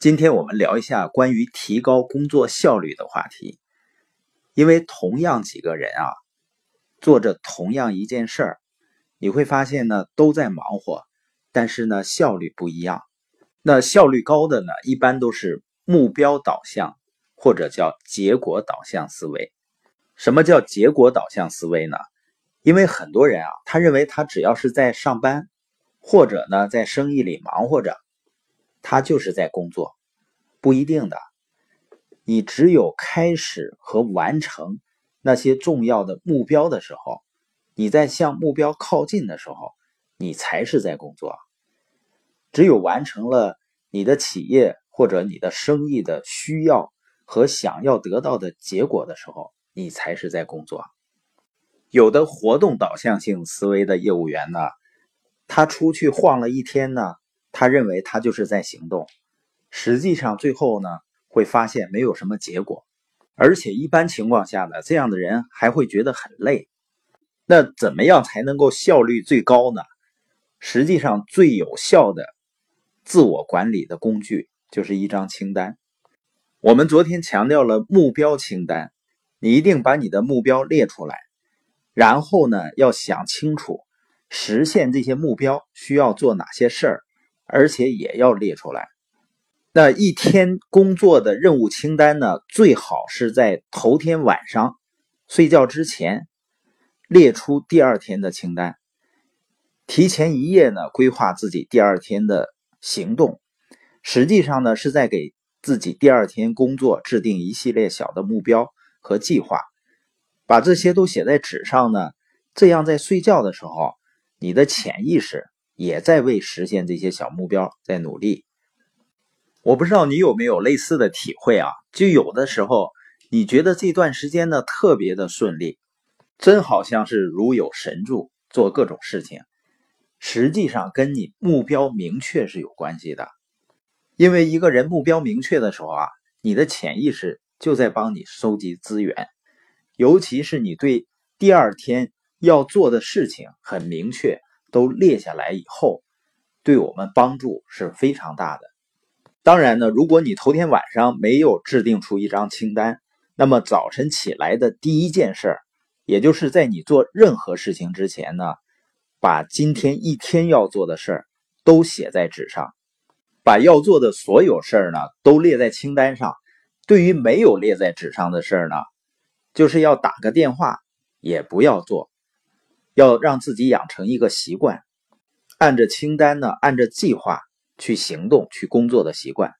今天我们聊一下关于提高工作效率的话题。因为同样几个人啊，做着同样一件事儿，你会发现呢都在忙活，但是呢效率不一样。那效率高的呢，一般都是目标导向或者叫结果导向思维。什么叫结果导向思维呢？因为很多人啊，他认为他只要是在上班，或者呢在生意里忙活着。他就是在工作，不一定的。你只有开始和完成那些重要的目标的时候，你在向目标靠近的时候，你才是在工作。只有完成了你的企业或者你的生意的需要和想要得到的结果的时候，你才是在工作。有的活动导向性思维的业务员呢，他出去晃了一天呢。他认为他就是在行动，实际上最后呢会发现没有什么结果，而且一般情况下呢，这样的人还会觉得很累。那怎么样才能够效率最高呢？实际上最有效的自我管理的工具就是一张清单。我们昨天强调了目标清单，你一定把你的目标列出来，然后呢要想清楚实现这些目标需要做哪些事儿。而且也要列出来。那一天工作的任务清单呢？最好是在头天晚上睡觉之前列出第二天的清单，提前一夜呢规划自己第二天的行动。实际上呢是在给自己第二天工作制定一系列小的目标和计划。把这些都写在纸上呢，这样在睡觉的时候，你的潜意识。也在为实现这些小目标在努力。我不知道你有没有类似的体会啊？就有的时候你觉得这段时间呢特别的顺利，真好像是如有神助，做各种事情。实际上跟你目标明确是有关系的。因为一个人目标明确的时候啊，你的潜意识就在帮你收集资源，尤其是你对第二天要做的事情很明确。都列下来以后，对我们帮助是非常大的。当然呢，如果你头天晚上没有制定出一张清单，那么早晨起来的第一件事，也就是在你做任何事情之前呢，把今天一天要做的事儿都写在纸上，把要做的所有事儿呢都列在清单上。对于没有列在纸上的事儿呢，就是要打个电话也不要做。要让自己养成一个习惯，按着清单呢，按着计划去行动、去工作的习惯。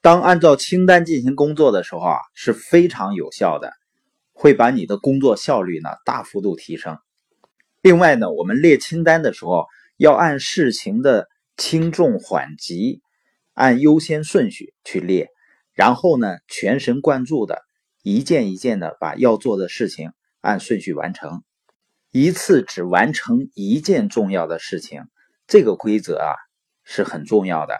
当按照清单进行工作的时候啊，是非常有效的，会把你的工作效率呢大幅度提升。另外呢，我们列清单的时候要按事情的轻重缓急，按优先顺序去列，然后呢，全神贯注的一件一件的把要做的事情按顺序完成。一次只完成一件重要的事情，这个规则啊是很重要的。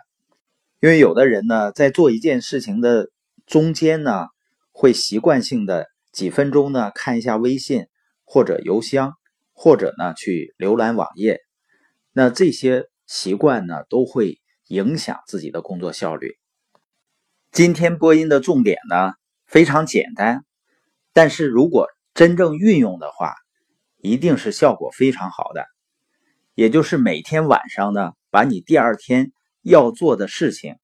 因为有的人呢，在做一件事情的中间呢，会习惯性的几分钟呢看一下微信或者邮箱，或者呢去浏览网页。那这些习惯呢，都会影响自己的工作效率。今天播音的重点呢非常简单，但是如果真正运用的话，一定是效果非常好的，也就是每天晚上呢，把你第二天要做的事情，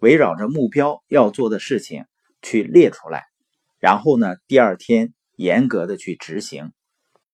围绕着目标要做的事情去列出来，然后呢，第二天严格的去执行。